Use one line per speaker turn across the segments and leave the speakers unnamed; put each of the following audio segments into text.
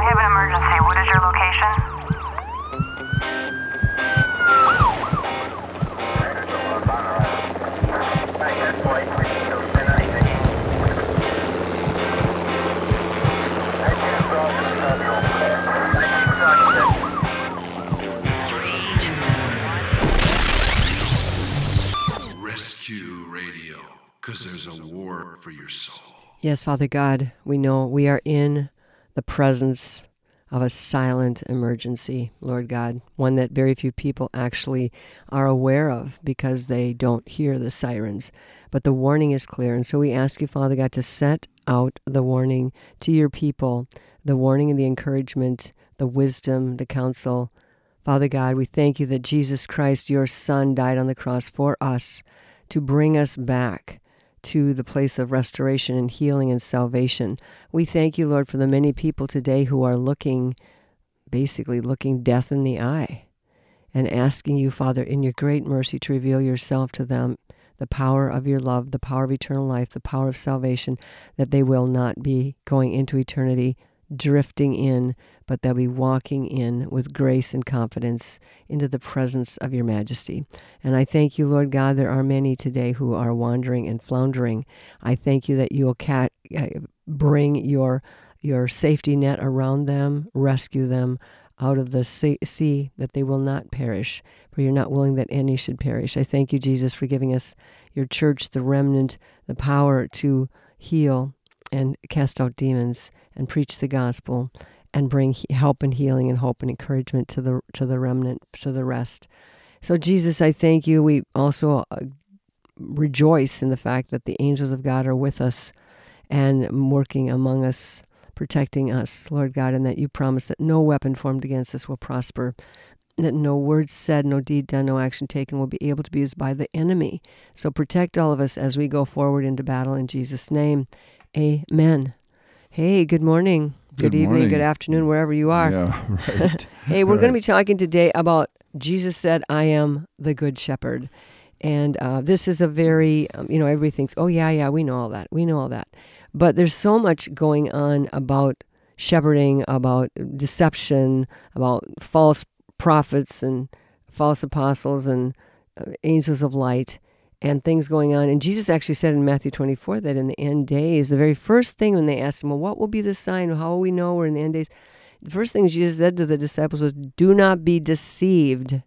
I have an emergency. What is your location?
Because there's a war for your soul.
Yes, Father God, we know we are in the presence of a silent emergency, Lord God, one that very few people actually are aware of because they don't hear the sirens. But the warning is clear. And so we ask you, Father God, to set out the warning to your people, the warning and the encouragement, the wisdom, the counsel. Father God, we thank you that Jesus Christ, your Son, died on the cross for us to bring us back to the place of restoration and healing and salvation. We thank you, Lord, for the many people today who are looking, basically looking death in the eye and asking you, Father, in your great mercy to reveal yourself to them, the power of your love, the power of eternal life, the power of salvation, that they will not be going into eternity drifting in, but they'll be walking in with grace and confidence into the presence of your majesty. And I thank you, Lord God, there are many today who are wandering and floundering. I thank you that you'll cat, uh, bring your your safety net around them, rescue them out of the sea, that they will not perish, for you're not willing that any should perish. I thank you, Jesus, for giving us your church, the remnant, the power to heal and cast out demons and preach the gospel and bring help and healing and hope and encouragement to the to the remnant to the rest. So Jesus, I thank you. We also uh, rejoice in the fact that the angels of God are with us and working among us, protecting us, Lord God, and that you promise that no weapon formed against us will prosper. That no word said, no deed done, no action taken will be able to be used by the enemy. So protect all of us as we go forward into battle in Jesus' name. Amen. Hey, good morning. Good,
Good
evening,
morning.
good afternoon, wherever you are.
Yeah, right.
Hey, we're going to be talking today about Jesus said, I am the good shepherd. And uh, this is a very, um, you know, everybody thinks, oh, yeah, yeah, we know all that. We know all that. But there's so much going on about shepherding, about deception, about false prophets and false apostles and uh, angels of light and things going on. And Jesus actually said in Matthew 24 that in the end days, the very first thing when they asked him, well, what will be the sign? How will we know we're in the end days? The first thing Jesus said to the disciples was, do not be deceived.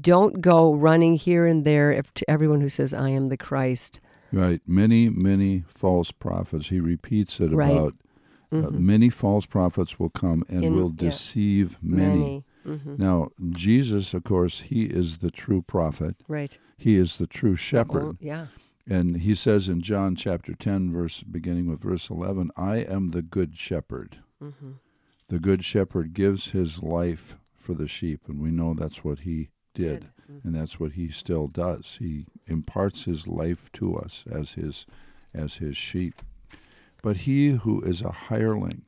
Don't go running here and there if, to everyone who says, I am the Christ.
right. Many, many false prophets. He repeats it
Right.
about uh,
Mhm.
many false prophets will come and
In-
will
yeah.
deceive many.
Mhm.
Now, Jesus, of course, he is the true prophet.
Right.
He is the true shepherd.
Oh, yeah.
And he says in John chapter 10, verse beginning with verse 11, I am the good shepherd.
hmm
The good shepherd gives his life for the sheep, and we know that's what he did. and that's what he still does. He imparts his life to us as his as his sheep. But he who is a hireling,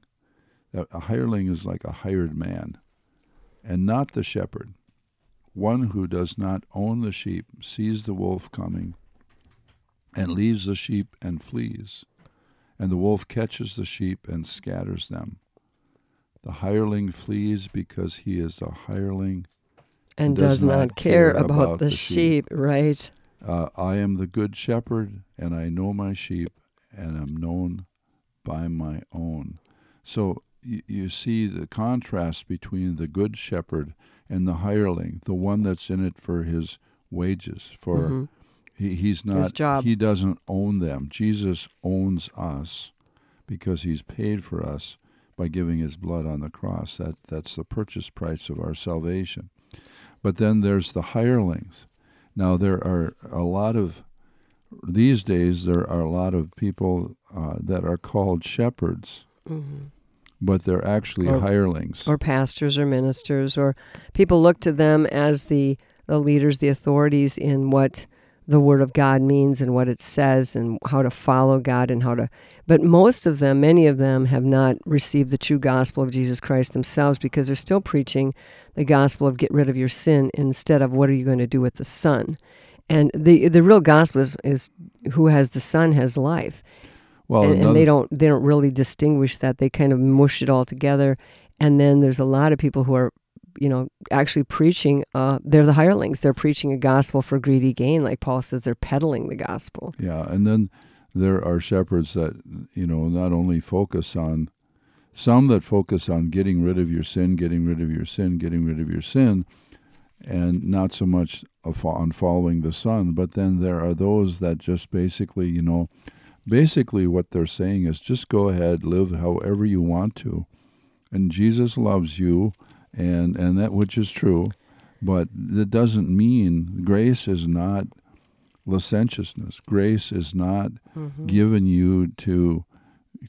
a hireling is like a hired man, and not the shepherd. One who does not own the sheep sees the wolf coming and leaves the sheep and flees, and the wolf catches the sheep and scatters them. The hireling flees because he is a hireling
And
does
does, not
not
care,
care
about,
about
the,
the
sheep.
sheep.
Right.
Uh, I am the good shepherd, and I know my sheep, and am known by my own. So you, you see the contrast between the good shepherd and the hireling, the one that's in it for his wages, for
Mhm.
he, he's not
job.
he doesn't own them. Jesus owns us because he's paid for us by giving his blood on the cross. That that's the purchase price of our salvation. But then there's the hirelings. Now there are a lot of these days there are a lot of people uh, that are called shepherds,
Mhm.
But they're actually
Or-
hirelings.
Or pastors or ministers, or people look to them as the, the leaders, the authorities in what the Word of God means and what it says and how to follow God and how to. But most of them, many of them, have not received the true gospel of Jesus Christ themselves because they're still preaching the gospel of get rid of your sin instead of what are you going to do with the Son. And the the real gospel is, is who has the Son has life
well,
and, and they don't they don't really distinguish that they kind of mush it all together And then there's a lot of people who are, you know, actually preaching. Uh, they're the hirelings. They're preaching a gospel for greedy gain, like Paul says. They're peddling the gospel.
Yeah, and then there are shepherds that you know not only focus on some that focus on getting rid of your sin, getting rid of your sin, getting rid of your sin, and not so much on following the Son. But then there are those that just basically, you know, basically what they're saying is just go ahead, live however you want to, and Jesus loves you, and and that which is true. But that doesn't mean grace is not licentiousness. Grace is not
Mm-hmm.
given you to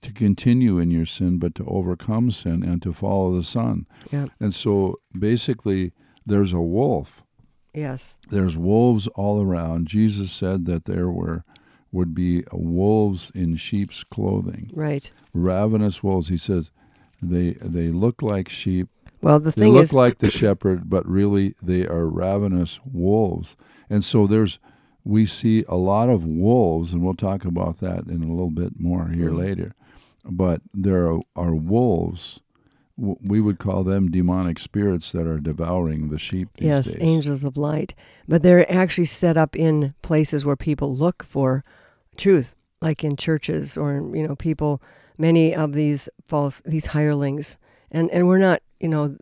to continue in your sin, but to overcome sin and to follow the Son.
Yeah.
And so basically, there's a wolf.
Yes.
There's wolves all around. Jesus said that there were would be wolves in sheep's clothing,
Right.
ravenous wolves. He says they they look like sheep.
Well, the thing They
look
is,
like the shepherd, but really they are ravenous wolves. And so there's we see a lot of wolves, and we'll talk about that in a little bit more here
Mhm.
later. But there are, are wolves. We would call them demonic spirits that are devouring the sheep these
yes,
days.
angels of light, but they're actually set up in places where people look for truth, like in churches or you know, people. Many of these false, these hirelings, and and we're not, you know.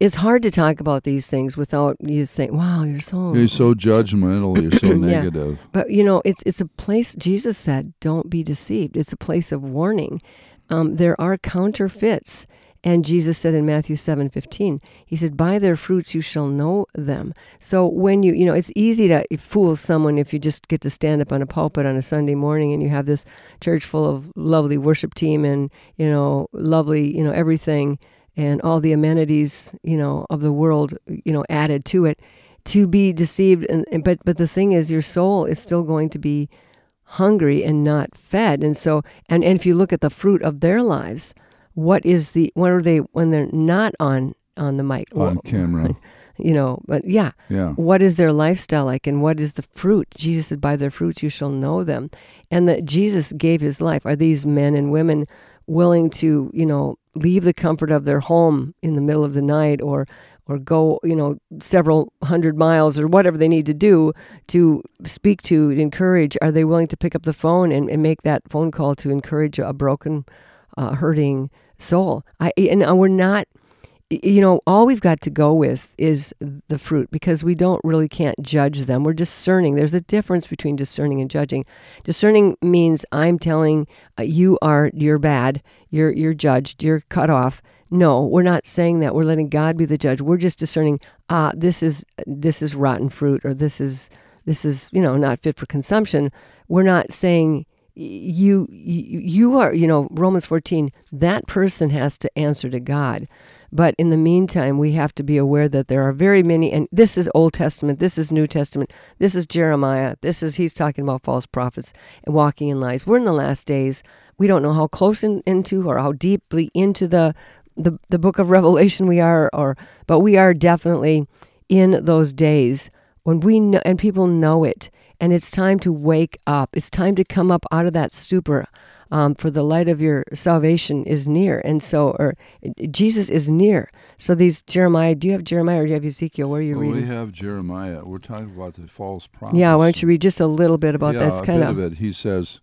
It's hard to talk about these things without you saying, "Wow, you're so
You're so judgmental. You're so
Yeah.
negative.
But you know, it's it's a place. Jesus said, "Don't be deceived." It's a place of warning. Um, there are counterfeits, and Jesus said in Matthew seven fifteen, He said, "By their fruits you shall know them." So when you you know, it's easy to fool someone if you just get to stand up on a pulpit on a Sunday morning and you have this church full of lovely worship team and you know, lovely you know everything and all the amenities you know of the world you know added to it to be deceived and and- but but the thing is your soul is still going to be hungry and not fed and so and, and if you look at the fruit of their lives what is the what are they when they're not on on the mic?
On
Well,
camera.
you know but yeah.
Yeah.
what is their lifestyle like and what is the fruit? Jesus said by their fruits you shall know them. And that jesus gave his life. Are these men and women willing to you know leave the comfort of their home in the middle of the night or or go you know several hundred miles or whatever they need to do to speak to encourage? Are they willing to pick up the phone and, and make that phone call to encourage a broken uh, hurting soul i and we're not you know, all we've got to go with is the fruit because we don't really can't judge them. We're discerning. There's a difference between discerning and judging. Discerning means I'm telling uh, you are you're bad, you're you're judged, you're cut off. No, we're not saying that. We're letting God be the judge. We're just discerning. Ah, this is this is rotten fruit, or this is this is you know not fit for consumption. We're not saying you you, are you know Romans 14 that person has to answer to God. But in the meantime we have to be aware that there are very many and this is Old Testament this is New Testament this is Jeremiah this is he's talking about false prophets and walking in lies. We're in the last days. We don't know how close in, into or how deeply into the the the book of Revelation we are or but we are definitely in those days when we know and people know it and it's time to wake up it's time to come up out of that stupor um, for the light of your salvation is near and so or jesus is near so these jeremiah do you have jeremiah or do you have ezekiel where are you
Well, we have Jeremiah. We're talking about the false prophets.
yeah why don't you read just a little bit about that?
yeah,
that's
a
kind
bit of it. He says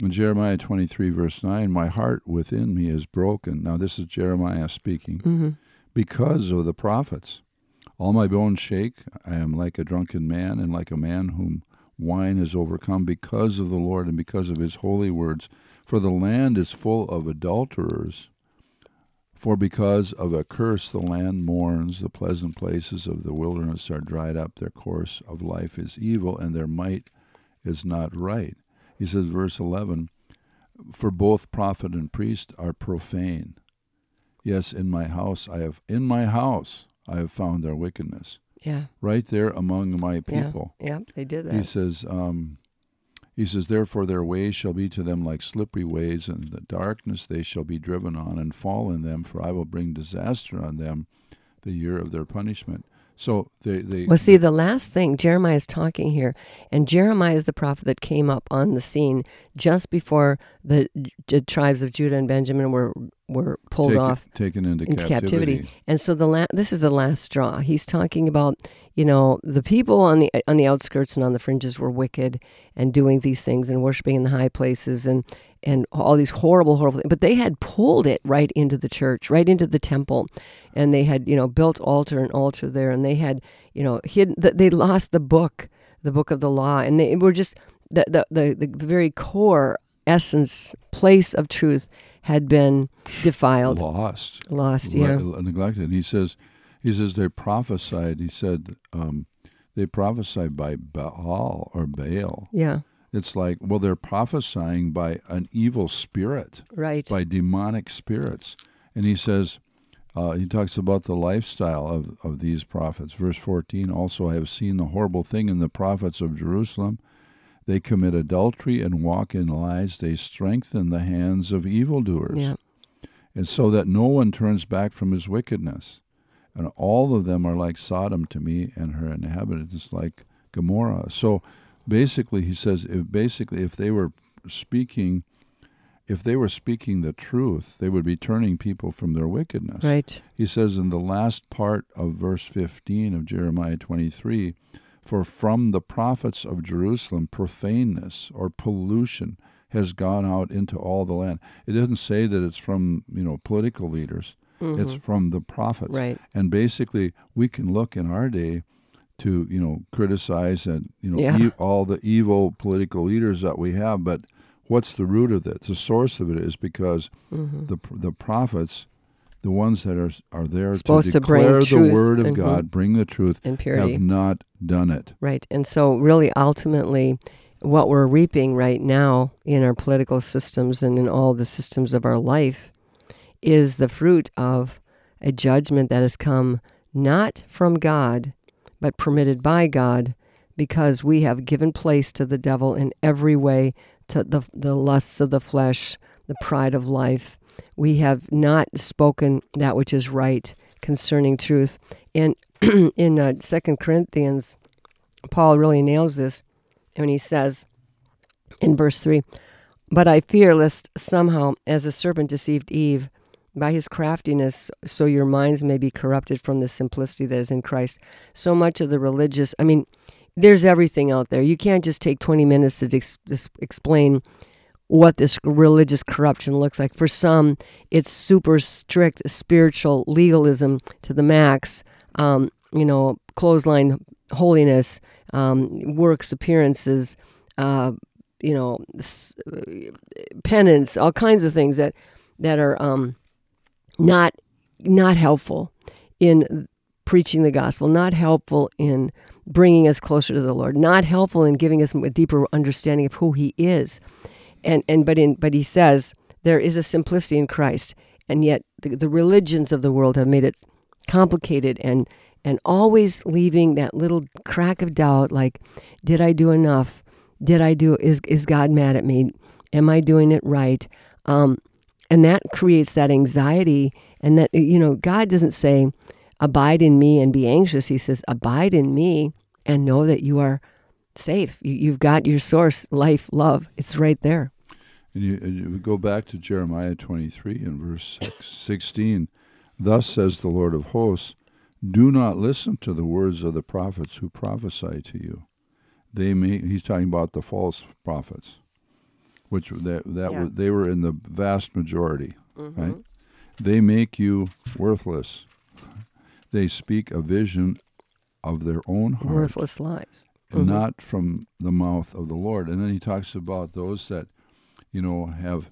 in Jeremiah 23, verse 9, My heart within me is broken. Now, this is Jeremiah speaking.
Mhm.
Because of the prophets. All my bones shake. I am like a drunken man, and like a man whom wine is overcome because of the Lord and because of his holy words. For the land is full of adulterers. For because of a curse the land mourns, the pleasant places of the wilderness are dried up, their course of life is evil, and their might is not right. He says, verse 11, For both prophet and priest are profane. Yes, in my house I have, in my house I have found their wickedness.
Yeah
Right there among my people.
yeah they did that.
He says, um, he says, therefore their ways shall be to them like slippery ways, and the darkness they shall be driven on and fall in them, for I will bring disaster on them the year of their punishment. So they, they
Well, see, the last thing Jeremiah is talking here, and Jeremiah is the prophet that came up on the scene just before the, J- tribes of Judah and Benjamin were were pulled off
taken into,
into
captivity.
captivity. And so the la- this is the last straw. He's talking about you know the people on the on the outskirts and on the fringes were wicked and doing these things and worshiping in the high places and and all these horrible horrible things. But they had pulled it right into the church, right into the temple, and they had you know built altar and altar there, and they had you know hidden. They lost the book, the book of the law, and they were just the the the, the very core essence place of truth had been defiled,
Lost.
lost.
le-
Yeah.
neglected. He says, he says they prophesied. He said um, they prophesied by Baal or Baal.
Yeah,
It's like well, they're prophesying by an evil spirit,
right.
by demonic spirits. And he says, uh, he talks about the lifestyle of, of these prophets. Verse 14 also, I have seen the horrible thing in the prophets of Jerusalem. They commit adultery and walk in lies. They strengthen the hands of evildoers
Yeah,
and so that no one turns back from his wickedness. And all of them are like Sodom to me, and her inhabitants like Gomorrah. So basically, he says, if basically, if they were speaking, if they were speaking the truth, they would be turning people from their wickedness.
right.
He says in the last part of verse 15 of Jeremiah 23 For from the prophets of Jerusalem, profaneness or pollution has gone out into all the land. It doesn't say that it's from, you know, political leaders. It's from the prophets.
Mm-hmm. Right.
And basically, we can look in our day to, you know, criticize and, you know,
Yeah.
e- all the evil political leaders that we have, but what's the root of it? The source of it is because
Mm-hmm.
the the prophets, the ones that are are there
Supposed
to
to
declare the
truth
word of God, bring the truth,
And purity.
have not done it.
Right. And so, really, ultimately, what we're reaping right now in our political systems and in all the systems of our life is the fruit of a judgment that has come not from God, but permitted by God because we have given place to the devil in every way, to the, the lusts of the flesh, the pride of life. We have not spoken that which is right concerning truth. And in uh, 2 Corinthians, Paul really nails this when he says in verse 3 But I fear lest somehow, as the serpent deceived Eve by his craftiness, so your minds may be corrupted from the simplicity that is in Christ. So much of the religious, I mean, there's everything out there. You can't just take 20 minutes to ex- explain what this religious corruption looks like. For some, it's super strict spiritual legalism to the max. Um, you know, clothesline holiness, um, works, appearances, uh, you know, s- penance, all kinds of things that that are um, not not helpful in preaching the gospel, not helpful in bringing us closer to the Lord, not helpful in giving us a deeper understanding of who He is. And and but in but He says there is a simplicity in Christ, and yet the, the religions of the world have made it complicated and and always leaving that little crack of doubt like did i do enough? Did i do is is god mad at me? Am i doing it right? Um, and that creates that anxiety and that you know god doesn't say abide in me and be anxious. He says abide in me and know that you are safe. You, you've got your source life love. It's right there.
And you, you go back to Jeremiah 23 and verse six, 16. Thus says the Lord of hosts, do not listen to the words of the prophets who prophesy to you. They may, he's talking about the false prophets, which that, that
Yeah.
were, they were in the vast majority, mm-hmm. right? They make you worthless. They speak a vision of their own heart
worthless lives
and mm-hmm. not from the mouth of the Lord. And then he talks about those that, you know, have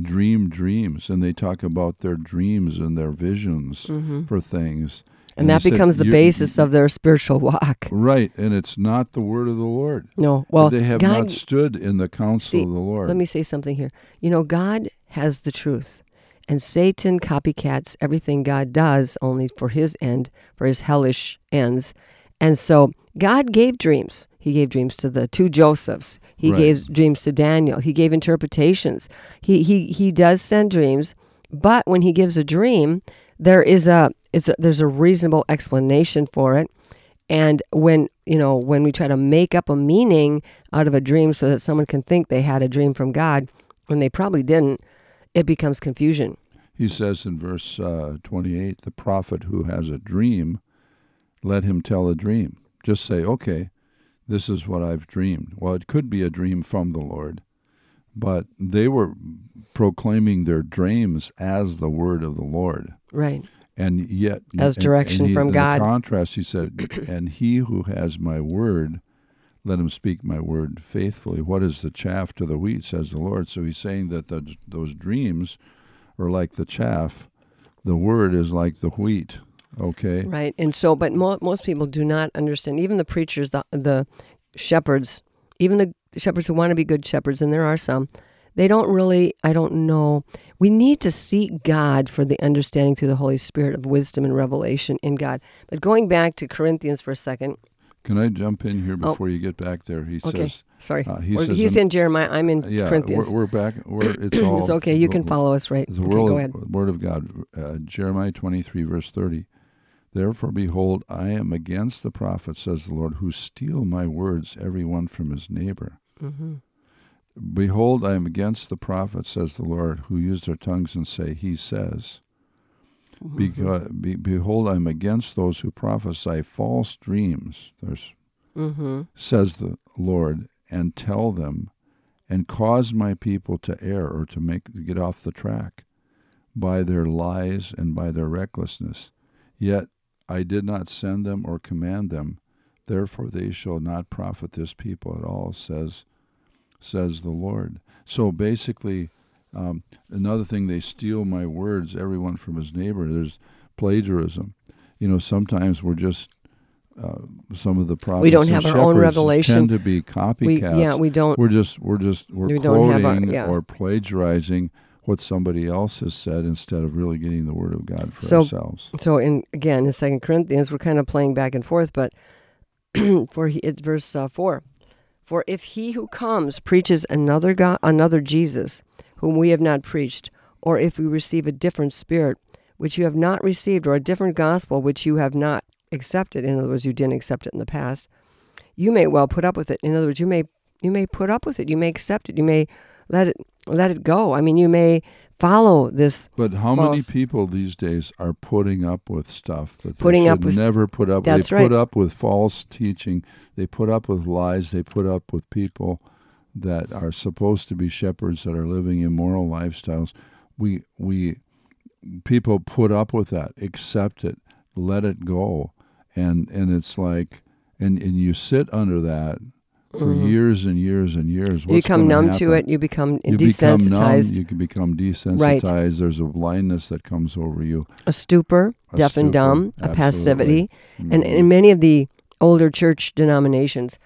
dream dreams, and they talk about their dreams and their visions mm-hmm. for things.
And that becomes the basis of their spiritual walk
Right, and it's not the word of the Lord.
no well
they have
god
not stood in the counsel
See,
of the Lord.
Let me say something here. You know, God has the truth, and Satan copycats everything God does only for his end, for his hellish ends. And so God gave dreams. He gave dreams to the two Josephs. He
Right.
gave dreams to Daniel. He gave interpretations. He he he does send dreams, but when he gives a dream, there is a it's a, there's a reasonable explanation for it. And when you know when we try to make up a meaning out of a dream so that someone can think they had a dream from God when they probably didn't, it becomes confusion.
He says in verse uh, 28 the prophet who has a dream, let him tell a dream. Just say, okay, this is what I've dreamed. Well, it could be a dream from the Lord, but they were proclaiming their dreams as the word of the Lord.
Right.
And yet,
As direction
and he-
from God.
Contrast, he said, and he who has my word, let him speak my word faithfully. What is the chaff to the wheat, says the Lord. So he's saying that the, those dreams are like the chaff, the word is like the wheat. Okay?
Right. And so, but mo- most people do not understand. Even the preachers, the the shepherds, even the shepherds who want to be good shepherds, and there are some, they don't really. I don't know. We need to seek God for the understanding through the Holy Spirit of wisdom and revelation in God. But going back to Corinthians for a second.
Can I jump in here before you get back there? He
Oh. Okay.
says,
Sorry.
uh, he says
he's
in-
Jeremiah. I'm in
yeah,
Corinthians.
we're, we're back. We're, it's all.
it's okay. You can follow us, right?
The
Okay,
word,
go ahead.
word of God, uh, Jeremiah 23, verse 30. Therefore, behold, I am against the prophets, says the Lord, who steal my words, every one from his neighbor.
Hmm
Behold, I am against the prophets, says the Lord, who use their tongues and say, He says.
Mm-hmm.
Because, be, behold, I am against those who prophesy false dreams, there's,
hmm
says the Lord, and tell them, and cause my people to err or to make to get off the track by their lies and by their recklessness. Yet I did not send them or command them. Therefore they shall not profit this people at all, says says the Lord. So basically, um, another thing they steal my words, everyone from his neighbor. There's plagiarism. You know, sometimes we're just uh, some of the prophets.
don't have our own revelation.
Tend to be copycats.
We yeah we don't.
We're just we're just we're
We
quoting
our- yeah.
or plagiarizing what somebody else has said instead of really getting the word of God for
So-
ourselves.
So in again in Second Corinthians, we're kind of playing back and forth, but for he, it, verse uh, four, for if he who comes preaches another God, another Jesus, whom we have not preached, or if we receive a different spirit which you have not received, or a different gospel which you have not accepted, in other words, you didn't accept it in the past, you may well put up with it. In other words, you may you may put up with it, you may accept it, you may let it let it go. I mean, you may follow this
But how many people these days are putting up with stuff that
Putting
they
up
should
with-
never put up?
That's
they
right.
put up with false teaching. They put up with lies. They put up with people that are supposed to be shepherds that are living immoral lifestyles. We we people put up with that, accept it, let it go, and and it's like and and you sit under that for
Mhm.
years and years and years.
you become numb to it. You become
You become numb.
desensitized.
You can become desensitized. There's a blindness that comes over you.
a stupor,
A
deaf and
stupor,
dumb, a passivity, and
Mhm.
in many of the older church denominations,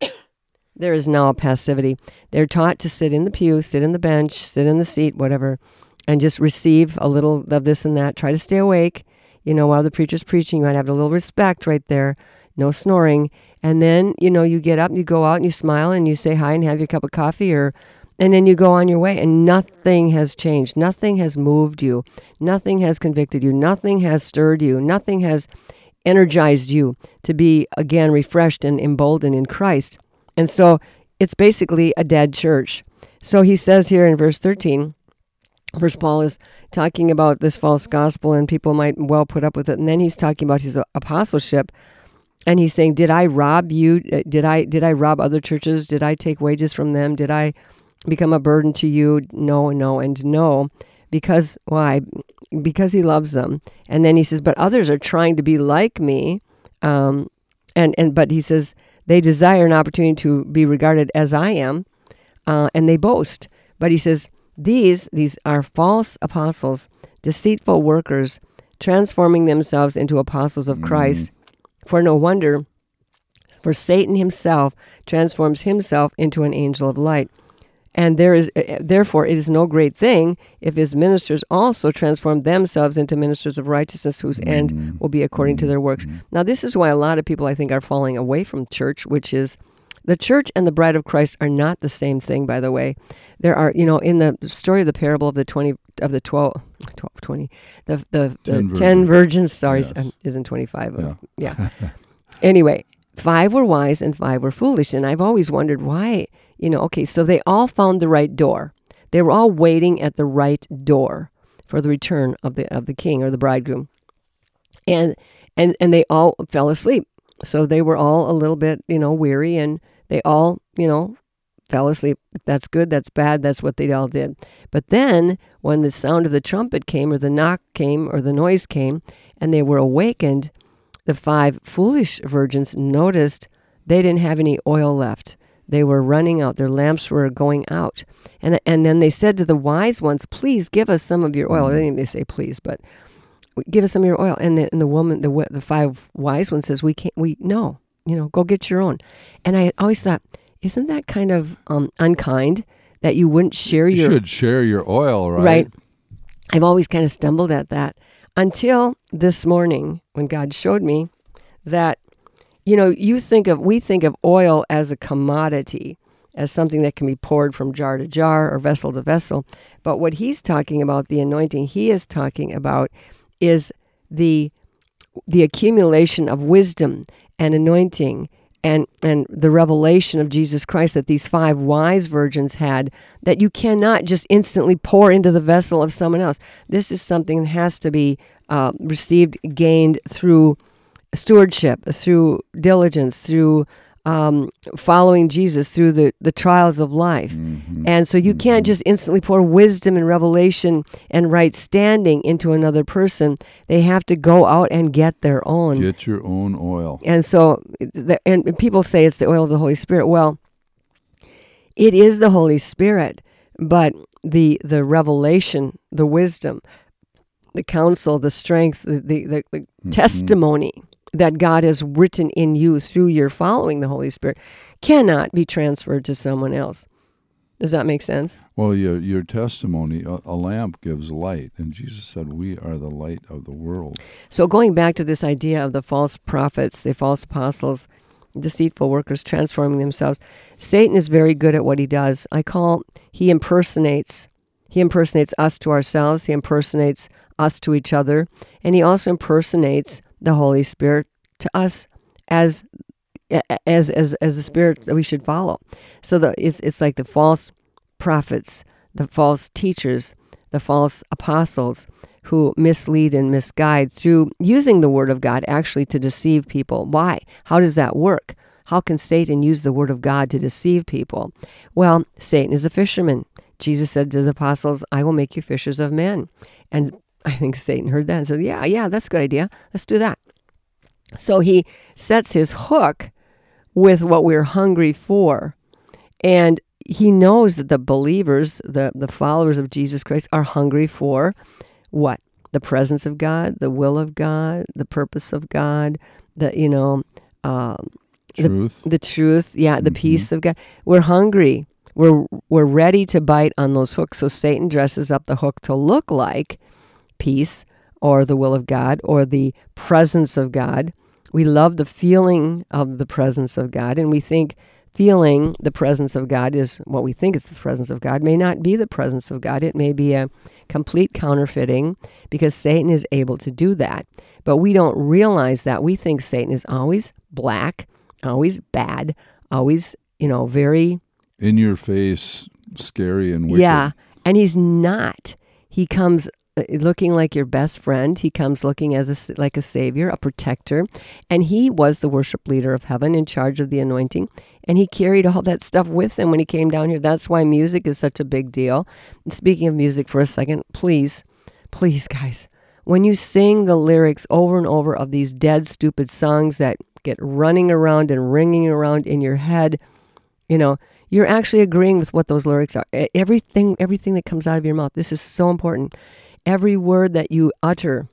there is now a passivity. They're taught to sit in the pew, sit in the bench, sit in the seat, whatever, and just receive a little of this and that. Try to stay awake. You know, while the preacher's preaching, you might have a little respect right there. No snoring. And then, you know, you get up you go out and you smile and you say hi and have your cup of coffee or and then you go on your way and nothing has changed. Nothing has moved you. Nothing has convicted you. Nothing has stirred you. Nothing has energized you to be again refreshed and emboldened in Christ. And so it's basically a dead church. So he says here in verse 13, First Paul is talking about this false gospel and people might well put up with it. And then he's talking about his apostleship and he's saying, "Did I rob you? Uh, Did I did I rob other churches? Did I take wages from them? Did I become a burden to you? No, no, and no." Because why? Because he loves them. And then he says, "But others are trying to be like me." Um, and and but he says they desire an opportunity to be regarded as I am, uh, and they boast. But he says these these are false apostles, deceitful workers, transforming themselves into apostles of Christ. For no wonder, for Satan himself transforms himself into an angel of light. And there is uh, therefore it is no great thing if his ministers also transform themselves into ministers of righteousness whose end mm. will be according to their works. Mm. Now this is why a lot of people I think are falling away from church, which is the church and the bride of Christ are not the same thing, by the way. There are, you know, in the story of the parable of the 20, of the 12, 12 20, the, the, the 10,
Ten
virgins,
virgins.
sorry,
Yes.
um, isn't 25. of-
Yeah.
yeah. anyway, five were wise and five were foolish. And I've always wondered why, you know, okay, so they all found the right door. They were all waiting at the right door for the return of the of the king or the bridegroom. And and and they all fell asleep. So they were all a little bit, you know, weary and they all, you know, fell asleep. That's good, that's bad, that's what they all did. But then when the sound of the trumpet came or the knock came or the noise came and they were awakened, the five foolish virgins noticed they didn't have any oil left. They were running out. Their lamps were going out. And, and then they said to the wise ones, Please give us some of your oil. They didn't even say please, but give us some of your oil. And the, and the woman, the, the five wise ones says, We can't, we, no, you know, go get your own. And I always thought, Isn't that kind of um, unkind that you wouldn't share
You
your
should share your oil, right?
Right. I've always kind of stumbled at that until this morning when God showed me that, you know, you think of, we think of oil as a commodity, as something that can be poured from jar to jar or vessel to vessel. But what he's talking about, the anointing he is talking about, is the the accumulation of wisdom and anointing and and the revelation of Jesus Christ that these five wise virgins had that you cannot just instantly pour into the vessel of someone else. This is something that has to be uh, received, gained through stewardship, through diligence, through um, following Jesus, through the, the trials of life.
Mm-hmm.
And so you can't just instantly pour wisdom and revelation and right standing into another person. They have to go out and get their own.
Get your own oil.
And so, the, and people say it's the oil of the Holy Spirit. Well, it is the Holy Spirit, but the the revelation, the wisdom, the counsel, the strength, the the, the, the testimony that God has written in you through your following the Holy Spirit cannot be transferred to someone else. Does that make sense?
Well, your your testimony, a, a lamp gives light, and Jesus said, "We are the light of the world."
So going back to this idea of the false prophets, the false apostles, deceitful workers transforming themselves, Satan is very good at what he does. I call he impersonates he impersonates us to ourselves, he impersonates us to each other, and he also impersonates the Holy Spirit to us as as as as the spirit that we should follow. So the it's it's like the false prophets, the false teachers, the false apostles who mislead and misguide through using the word of God actually to deceive people. Why? How does that work? How can Satan use the word of God to deceive people? Well, Satan is a fisherman. Jesus said to the apostles, I will make you fishers of men. And I think Satan heard that and said, Yeah, yeah, that's a good idea. Let's do that. So he sets his hook with what we're hungry for. And he knows that the believers, the, the followers of Jesus Christ, are hungry for what? The presence of God, the will of God, the purpose of God, the, you know, um,
Truth.
the, the truth, yeah, the
Mhm.
peace of God. We're hungry. We're we're ready to bite on those hooks. So Satan dresses up the hook to look like peace or the will of God or the presence of God. We love the feeling of the presence of God, and we think feeling the presence of God is what we think is the presence of God may not be the presence of God. It may be a complete counterfeiting because Satan is able to do that. But we don't realize that. We think Satan is always black, always bad, always, you know, very
In your face, scary and wicked.
yeah, and he's not. He comes Uh, looking like your best friend. He comes looking as a, like a savior, a protector, and he was the worship leader of heaven in charge of the anointing, and he carried all that stuff with him when he came down here. That's why music is such a big deal. And speaking of music for a second, please, please, guys, when you sing the lyrics over and over of these dead, stupid songs that get running around and ringing around in your head, you know you're actually agreeing with what those lyrics are everything everything that comes out of your mouth this is so important every word that you utter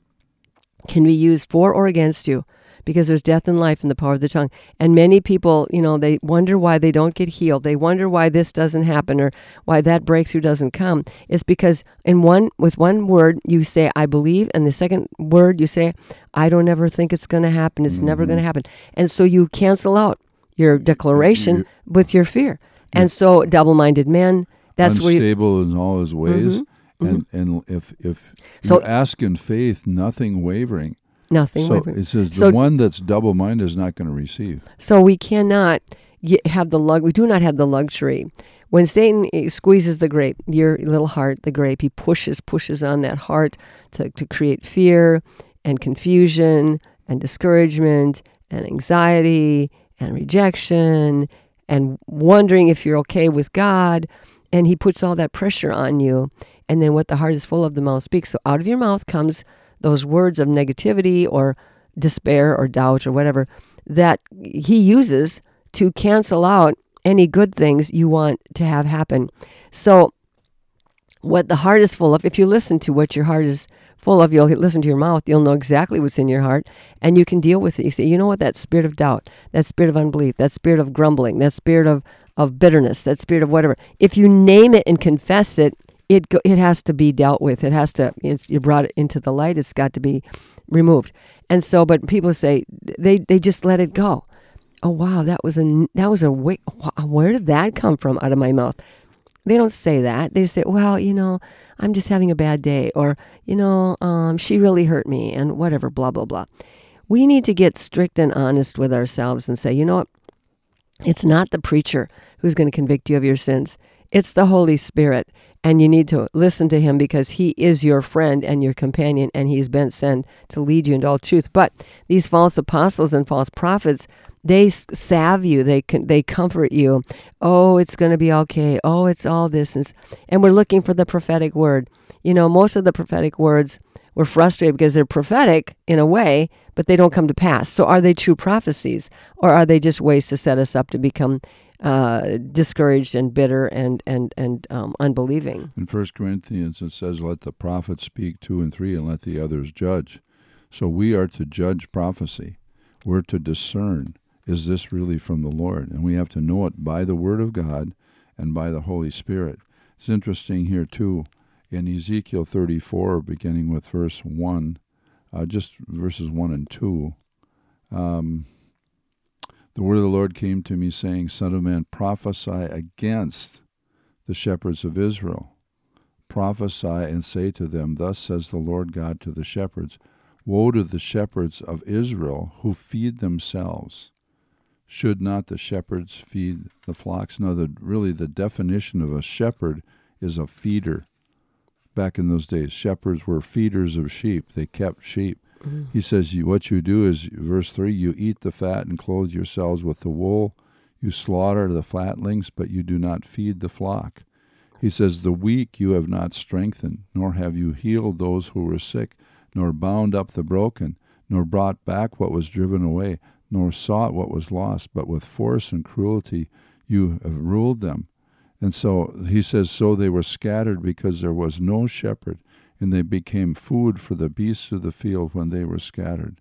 can be used for or against you because there's death and life in the power of the tongue. And many people you know they wonder why they don't get healed. They wonder why this doesn't happen or why that breakthrough doesn't come. It's because in one with one word you say i believe and the second word you say i don't ever think it's going to happen. It's never going to happen. And so you cancel out your declaration
You-
with your fear. And so double-minded men that's where you,
unstable in all his ways.
Mhm,
And and if if
So-
you ask in faith, nothing wavering.
nothing
so
wavering.
it says
So-
the one that's double minded is not going to receive.
So we cannot have the lug. We do not have the luxury when Satan eh, squeezes the grape, your little heart, the grape, he pushes, pushes on that heart to, to create fear and confusion and discouragement and anxiety and rejection and wondering if you're okay with God. And he puts all that pressure on you. And then what the heart is full of, the mouth speaks. So out of your mouth comes those words of negativity or despair or doubt or whatever that he uses to cancel out any good things you want to have happen. So, what the heart is full of, if you listen to what your heart is full of, you'll listen to your mouth, you'll know exactly what's in your heart, and you can deal with it. You say, you know what, that spirit of doubt, that spirit of unbelief, that spirit of grumbling, that spirit of, of bitterness, that spirit of whatever. If you name it and confess it, it it has to be dealt with. It has to. you brought it into the light. It's got to be removed. And so, but people say they they just let it go. Oh wow, that was a that was a where did that come from out of my mouth? They don't say that. They say, well, you know, I'm just having a bad day, or you know, um, she really hurt me, and whatever, blah blah blah. We need to get strict and honest with ourselves and say, you know what? It's not the preacher who's going to convict you of your sins. It's the Holy Spirit and you need to listen to him because he is your friend and your companion and he's been sent to lead you into all truth. But these false apostles and false prophets they salve you. They they comfort you. Oh it's going to be okay. Oh it's all this. And, and we're looking for the prophetic word. You know most of the prophetic words we're frustrated because they're prophetic in a way but they don't come to pass. So are they true prophecies or are they just ways to set us up to become uh, discouraged and bitter and and and um, unbelieving.
In First Corinthians, it says, "Let the prophets speak two and three, and let the others judge." So we are to judge prophecy. We're to discern: is this really from the Lord? And we have to know it by the Word of God and by the Holy Spirit. It's interesting here too in Ezekiel 34, beginning with verse one, uh, just verses one and two. Um, the word of the Lord came to me, saying, Son of man, prophesy against the shepherds of Israel. Prophesy and say to them, Thus says the Lord God to the shepherds Woe to the shepherds of Israel who feed themselves. Should not the shepherds feed the flocks? No, the, really, the definition of a shepherd is a feeder. Back in those days, shepherds were feeders of sheep, they kept sheep. Mm-hmm. He says, What you do is, verse 3 you eat the fat and clothe yourselves with the wool. You slaughter the fatlings, but you do not feed the flock. He says, The weak you have not strengthened, nor have you healed those who were sick, nor bound up the broken, nor brought back what was driven away, nor sought what was lost, but with force and cruelty you have ruled them. And so he says, So they were scattered because there was no shepherd and they became food for the beasts of the field when they were scattered.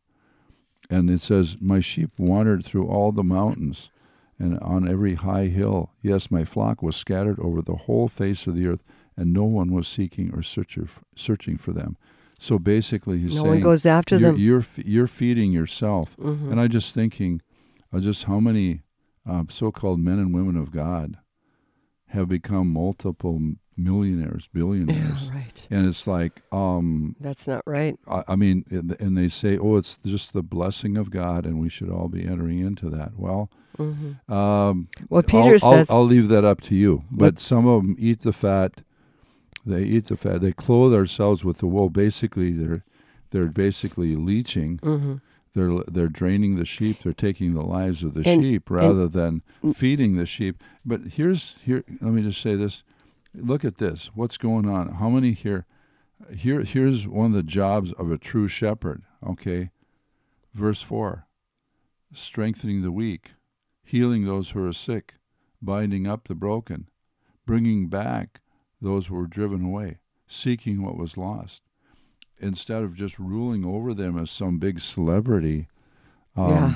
And it says, My sheep wandered through all the mountains and on every high hill. Yes, my flock was scattered over the whole face of the earth, and no one was seeking or searching for them. So basically, he's
no
saying,
one goes after
you're,
them.
You're, you're feeding yourself.
Mm-hmm.
And I just thinking, uh, just how many uh, so-called men and women of God have become multiple millionaires, billionaires.
Yeah, right.
And it's like, um,
that's not right.
I, I, mean, and they say, oh, it's just the blessing of God, and we should all be entering into that. Well,
mm-hmm.
um,
well, Peter
I'll,
says,
I'll, I'll, leave that up to you. But some of them eat the fat. They eat the fat. They clothe ourselves with the wool. Basically, they're they're basically leeching.
Mm-hmm.
They're they're draining the sheep. They're taking the lives of the
and,
sheep rather
and,
than feeding the sheep. But here's here. Let me just say this look at this. What's going on? How many here? Here, here's one of the jobs of a true shepherd. Okay, verse four: strengthening the weak, healing those who are sick, binding up the broken, bringing back those who were driven away, seeking what was lost. Instead of just ruling over them as some big celebrity, um,
yeah.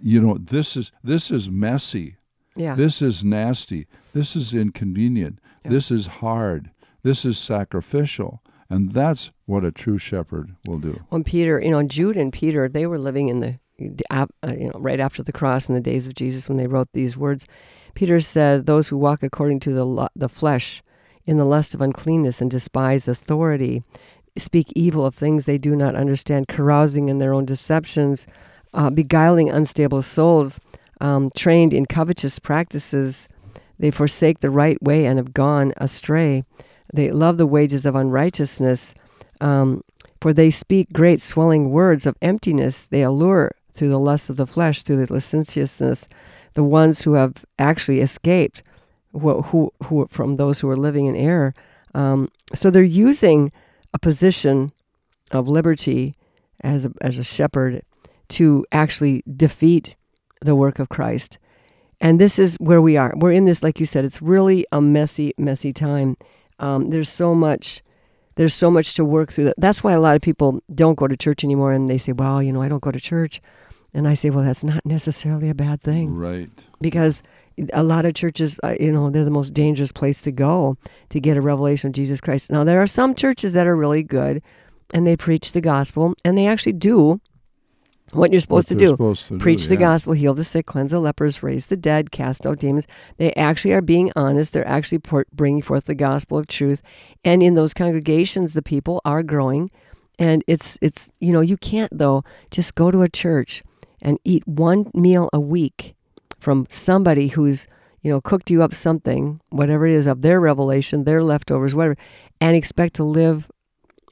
you know this is this is messy.
Yeah.
This is nasty. This is inconvenient. Yeah. This is hard. This is sacrificial. And that's what a true shepherd will do.
When Peter, you know, Jude and Peter, they were living in the, uh, you know, right after the cross in the days of Jesus when they wrote these words. Peter said, "Those who walk according to the the flesh, in the lust of uncleanness and despise authority, speak evil of things they do not understand, carousing in their own deceptions, uh, beguiling unstable souls, um, trained in covetous practices." They forsake the right way and have gone astray. They love the wages of unrighteousness, um, for they speak great swelling words of emptiness. They allure through the lust of the flesh, through the licentiousness, the ones who have actually escaped who, who, who from those who are living in error. Um, so they're using a position of liberty as a, as a shepherd to actually defeat the work of Christ. And this is where we are. We're in this, like you said, it's really a messy, messy time. Um, there's so much, there's so much to work through. That's why a lot of people don't go to church anymore, and they say, "Well, you know, I don't go to church," and I say, "Well, that's not necessarily a bad thing."
Right.
Because a lot of churches, uh, you know, they're the most dangerous place to go to get a revelation of Jesus Christ. Now, there are some churches that are really good, and they preach the gospel, and they actually do what you're supposed
What
to do
supposed to do,
preach the
yeah.
gospel, heal the sick, cleanse the lepers, raise the dead, cast out demons. They actually are being honest. They're actually por- bringing forth the gospel of truth. And in those congregations, the people are growing. And it's, it's you know, you can't, though, just go to a church and eat one meal a week from somebody who's, you know, cooked you up something, whatever it is of their revelation, their leftovers, whatever, and expect to live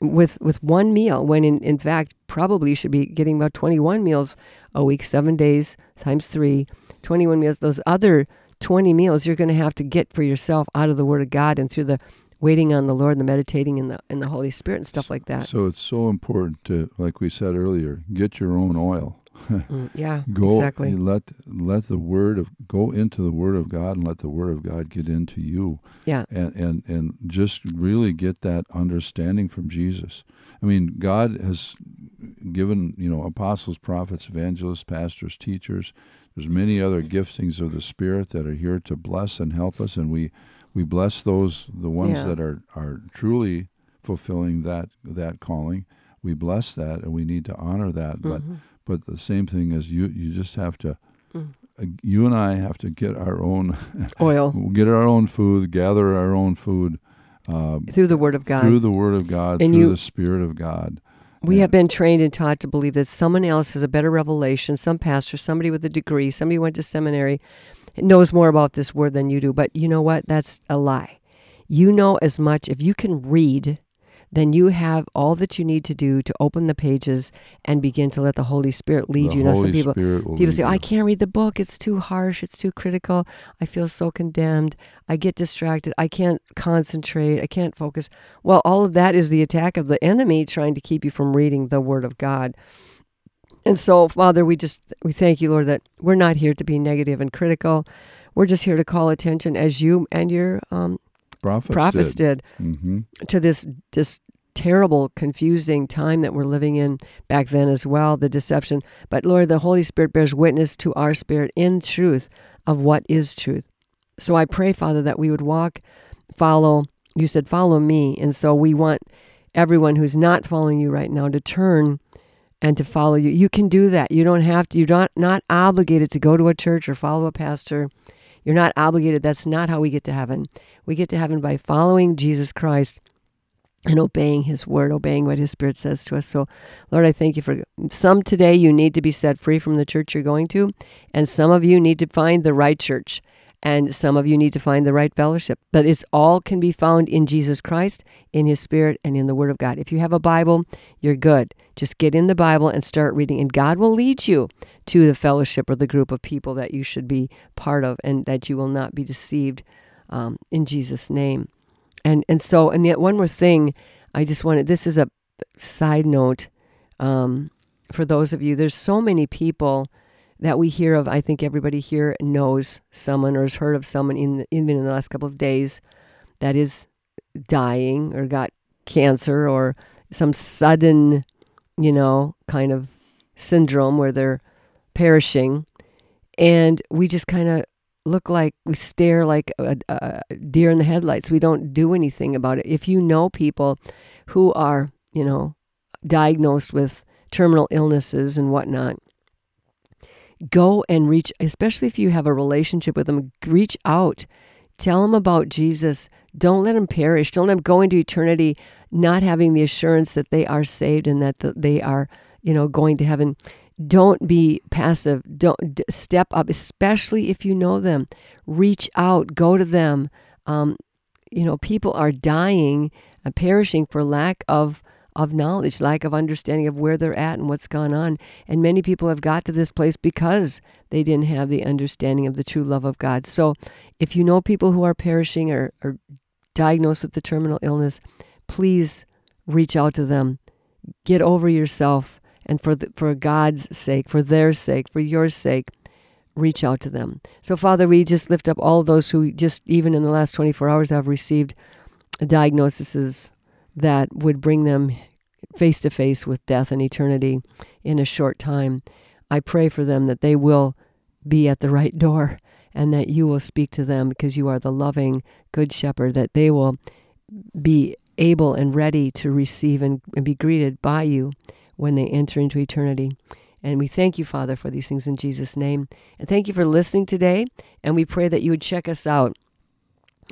with with one meal when in, in fact probably you should be getting about 21 meals a week seven days times three 21 meals those other 20 meals you're going to have to get for yourself out of the word of god and through the waiting on the lord and the meditating in the in the holy spirit and stuff like that
So it's so important to, like we said earlier, get your own oil.
Mm, yeah
Go
exactly
let let the word of go into the word of God and let the word of God get into you.
yeah
and and and just really get that understanding from Jesus. I mean, God has given you know apostles, prophets, evangelists, pastors, teachers. There's many other giftings of the Spirit that are here to bless and help us, and we we bless those the ones
Yeah.
that are are truly fulfilling that that calling. We bless that, and we need to honor that.
Mm-hmm.
but the same thing is you you just have to.
Mm.
uh, You and I have to get our own
oil
get our own food, gather our own food uh,
through the word of god
through the Word of God,
And
through
you-
the Spirit of God.
We
Yeah.
have been trained and taught to believe that someone else has a better revelation, some pastor, somebody with a degree, somebody who went to seminary, knows more about this word than you do. But you know what? That's a lie. You know as much, if you can read, then you have all that you need to do to open the pages and begin to let the Holy Spirit lead
the
you. Now,
Holy
some people, people say,
you.
I can't read the book. It's too harsh. It's too critical. I feel so condemned. I get distracted. I can't concentrate. I can't focus. Well, all of that is the attack of the enemy trying to keep you from reading the Word of God. And so, Father, we just we thank you, Lord, that we're not here to be negative and critical. We're just here to call attention, as you and your um,
prophets,
prophets
did.
did,
hmm
to this this terrible, confusing time that we're living in back then as well, the deception. But Lord, the Holy Spirit bears witness to our spirit in truth of what is truth. So I pray, Father, that we would walk, follow. You said, follow me. And so we want everyone who's not following you right now to turn and to follow you. You can do that. You don't have to, you're not, not obligated to go to a church or follow a pastor. You're not obligated. That's not how we get to heaven. We get to heaven by following Jesus Christ and obeying his word, obeying what his spirit says to us. So, Lord, I thank you for some today you need to be set free from the church you're going to, and some of you need to find the right church, and some of you need to find the right fellowship. But it's all can be found in Jesus Christ, in his spirit, and in the word of God. If you have a Bible, you're good. Just get in the Bible and start reading, and God will lead you to the fellowship or the group of people that you should be part of, and that you will not be deceived um, in Jesus' name. And and so and yet one more thing, I just wanted. This is a side note um, for those of you. There's so many people that we hear of. I think everybody here knows someone or has heard of someone in even in the last couple of days that is dying or got cancer or some sudden, you know, kind of syndrome where they're perishing, and we just kind of look like we stare like a, a deer in the headlights. We don't do anything about it. If you know people who are, you know, diagnosed with terminal illnesses and whatnot, go and reach, especially if you have a relationship with them, reach out. Tell them about Jesus. Don't let them perish. Don't let them go into eternity not having the assurance that they are saved and that they are, you know, going to heaven. don't be passive. Don't step up, especially if you know them. Reach out, go to them. Um, you know, people are dying and perishing for lack of of knowledge, lack of understanding of where they're at and what's gone on. And many people have got to this place because they didn't have the understanding of the true love of God. So if you know people who are perishing or, or diagnosed with the terminal illness, please reach out to them. Get over yourself and for the, for God's sake, for their sake, for your sake, reach out to them. So Father, we just lift up all those who just even in the last 24 hours have received diagnoses that would bring them face to face with death and eternity in a short time. I pray for them that they will be at the right door and that you will speak to them because you are the loving good shepherd, that they will be able and ready to receive and, and be greeted by you when they enter into eternity. And we thank you, Father, for these things in Jesus' name. And thank you for listening today. And we pray that you would check us out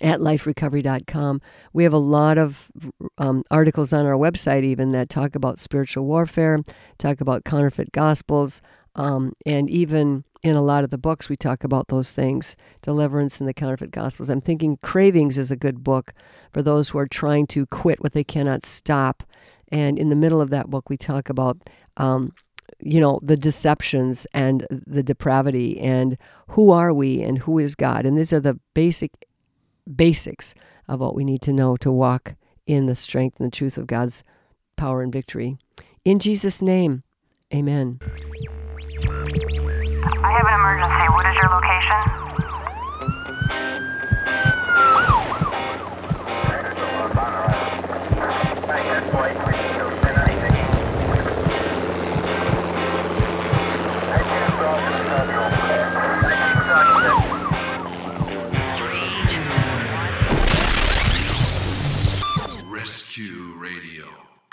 at liferecovery.com. We have a lot of um, articles on our website, even that talk about spiritual warfare, talk about counterfeit gospels, um, and even in a lot of the books, we talk about those things deliverance and the counterfeit gospels. I'm thinking Cravings is a good book for those who are trying to quit what they cannot stop. And in the middle of that book, we talk about. Um, you know the deceptions and the depravity and who are we and who is god and these are the basic basics of what we need to know to walk in the strength and the truth of God's power and victory. In Jesus' name, amen.
I have an emergency. What is your location?